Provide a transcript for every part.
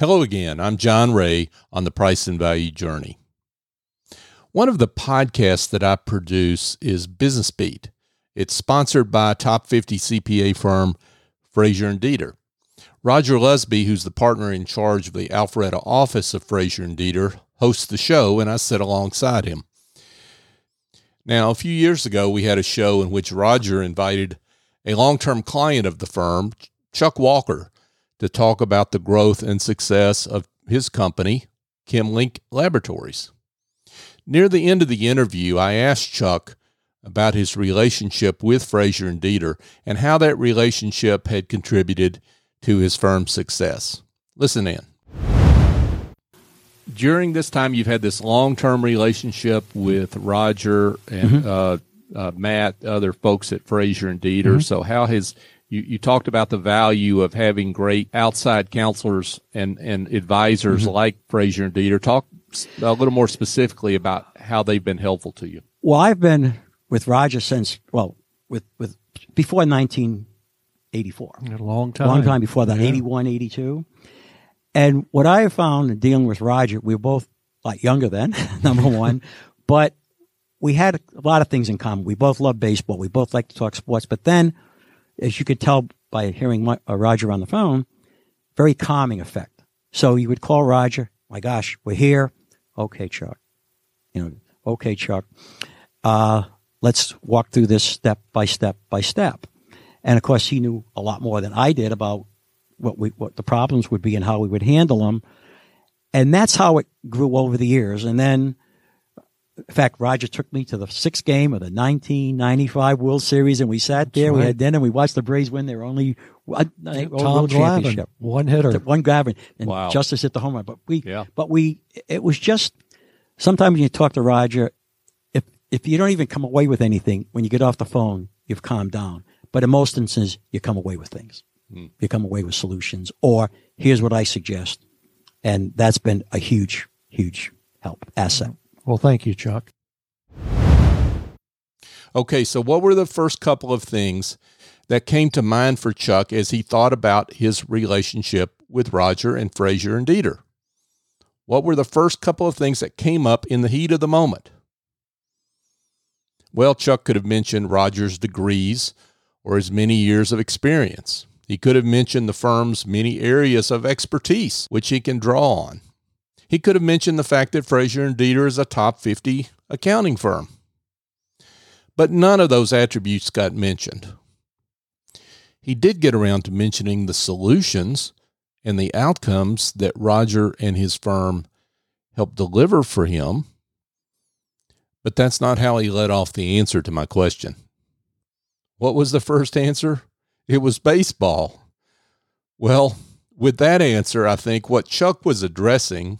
Hello again. I'm John Ray on the Price and Value Journey. One of the podcasts that I produce is Business Beat. It's sponsored by top 50 CPA firm Frazier and Deeter. Roger Lusby, who's the partner in charge of the Alpharetta office of Frazier and Deeter, hosts the show, and I sit alongside him. Now, a few years ago, we had a show in which Roger invited a long term client of the firm, Chuck Walker, to talk about the growth and success of his company, ChemLink Laboratories. Near the end of the interview, I asked Chuck about his relationship with Frazier and Deeter and how that relationship had contributed to his firm's success. Listen in. During this time, you've had this long-term relationship with Roger and mm-hmm. uh, uh, Matt, other folks at Frazier and Deeter. Mm-hmm. So, how has you, you talked about the value of having great outside counselors and, and advisors mm-hmm. like Frazier and Deeter. Talk a little more specifically about how they've been helpful to you. Well, I've been with Roger since, well, with, with before 1984. A long time. Long time before that, yeah. 81, 82. And what I have found in dealing with Roger, we were both a lot younger then, number one, but we had a lot of things in common. We both love baseball. We both like to talk sports, but then as you could tell by hearing my, uh, Roger on the phone, very calming effect. So you would call Roger, my gosh, we're here. Okay, Chuck. You know, okay, Chuck. Uh, let's walk through this step by step by step. And of course, he knew a lot more than I did about what we, what the problems would be and how we would handle them. And that's how it grew over the years. And then in fact, Roger took me to the sixth game of the 1995 World Series, and we sat there. Right. We had dinner. We watched the Braves win their only uh, Tom championship, one hitter, one Glavine, and wow. Justice hit the home run. But we, yeah. but we, it was just. Sometimes when you talk to Roger, if if you don't even come away with anything when you get off the phone, you've calmed down. But in most instances, you come away with things. Mm. You come away with solutions, or here's what I suggest, and that's been a huge, huge help asset. Well, thank you, Chuck. Okay, so what were the first couple of things that came to mind for Chuck as he thought about his relationship with Roger and Frazier and Deeter? What were the first couple of things that came up in the heat of the moment? Well, Chuck could have mentioned Roger's degrees or his many years of experience. He could have mentioned the firm's many areas of expertise which he can draw on. He could have mentioned the fact that Frazier and Deeter is a top 50 accounting firm. But none of those attributes got mentioned. He did get around to mentioning the solutions and the outcomes that Roger and his firm helped deliver for him. But that's not how he led off the answer to my question. What was the first answer? It was baseball. Well, with that answer, I think what Chuck was addressing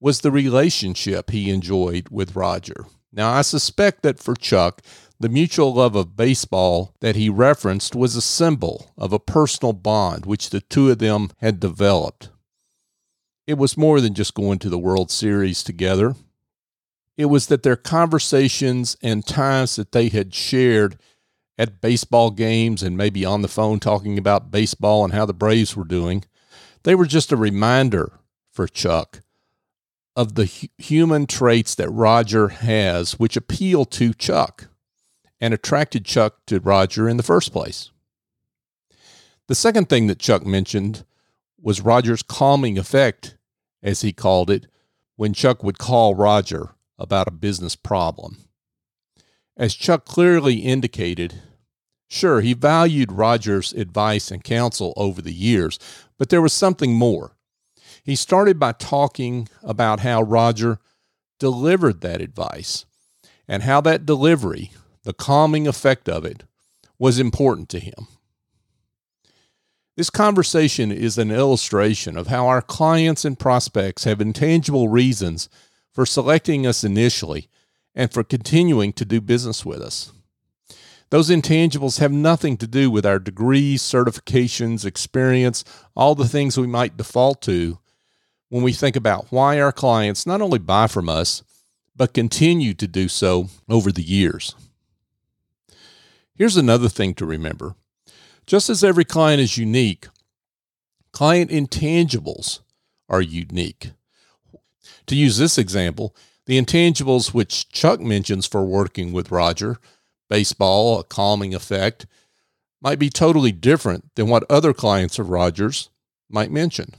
was the relationship he enjoyed with Roger. Now, I suspect that for Chuck, the mutual love of baseball that he referenced was a symbol of a personal bond which the two of them had developed. It was more than just going to the World Series together. It was that their conversations and times that they had shared at baseball games and maybe on the phone talking about baseball and how the Braves were doing, they were just a reminder for Chuck of the hu- human traits that Roger has, which appeal to Chuck and attracted Chuck to Roger in the first place. The second thing that Chuck mentioned was Roger's calming effect, as he called it, when Chuck would call Roger about a business problem. As Chuck clearly indicated, sure, he valued Roger's advice and counsel over the years, but there was something more. He started by talking about how Roger delivered that advice and how that delivery, the calming effect of it, was important to him. This conversation is an illustration of how our clients and prospects have intangible reasons for selecting us initially and for continuing to do business with us. Those intangibles have nothing to do with our degrees, certifications, experience, all the things we might default to when we think about why our clients not only buy from us, but continue to do so over the years. Here's another thing to remember just as every client is unique, client intangibles are unique. To use this example, the intangibles which Chuck mentions for working with Roger, baseball, a calming effect, might be totally different than what other clients of Rogers might mention.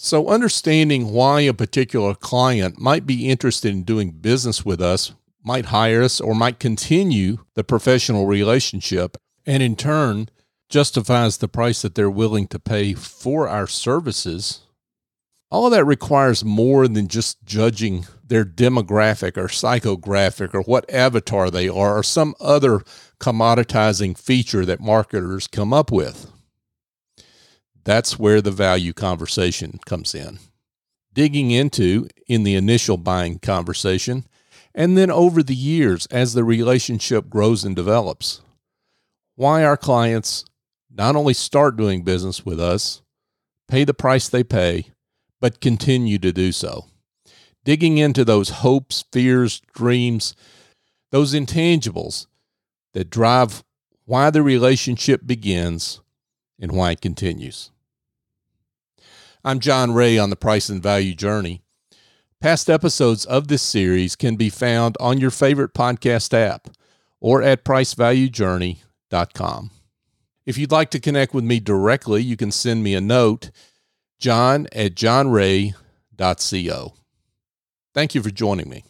So, understanding why a particular client might be interested in doing business with us, might hire us, or might continue the professional relationship, and in turn justifies the price that they're willing to pay for our services, all of that requires more than just judging their demographic or psychographic or what avatar they are or some other commoditizing feature that marketers come up with. That's where the value conversation comes in. Digging into in the initial buying conversation, and then over the years as the relationship grows and develops. Why our clients not only start doing business with us, pay the price they pay, but continue to do so. Digging into those hopes, fears, dreams, those intangibles that drive why the relationship begins and why it continues. I'm John Ray on the Price and Value Journey. Past episodes of this series can be found on your favorite podcast app or at pricevaluejourney.com. If you'd like to connect with me directly, you can send me a note, john at johnray.co. Thank you for joining me.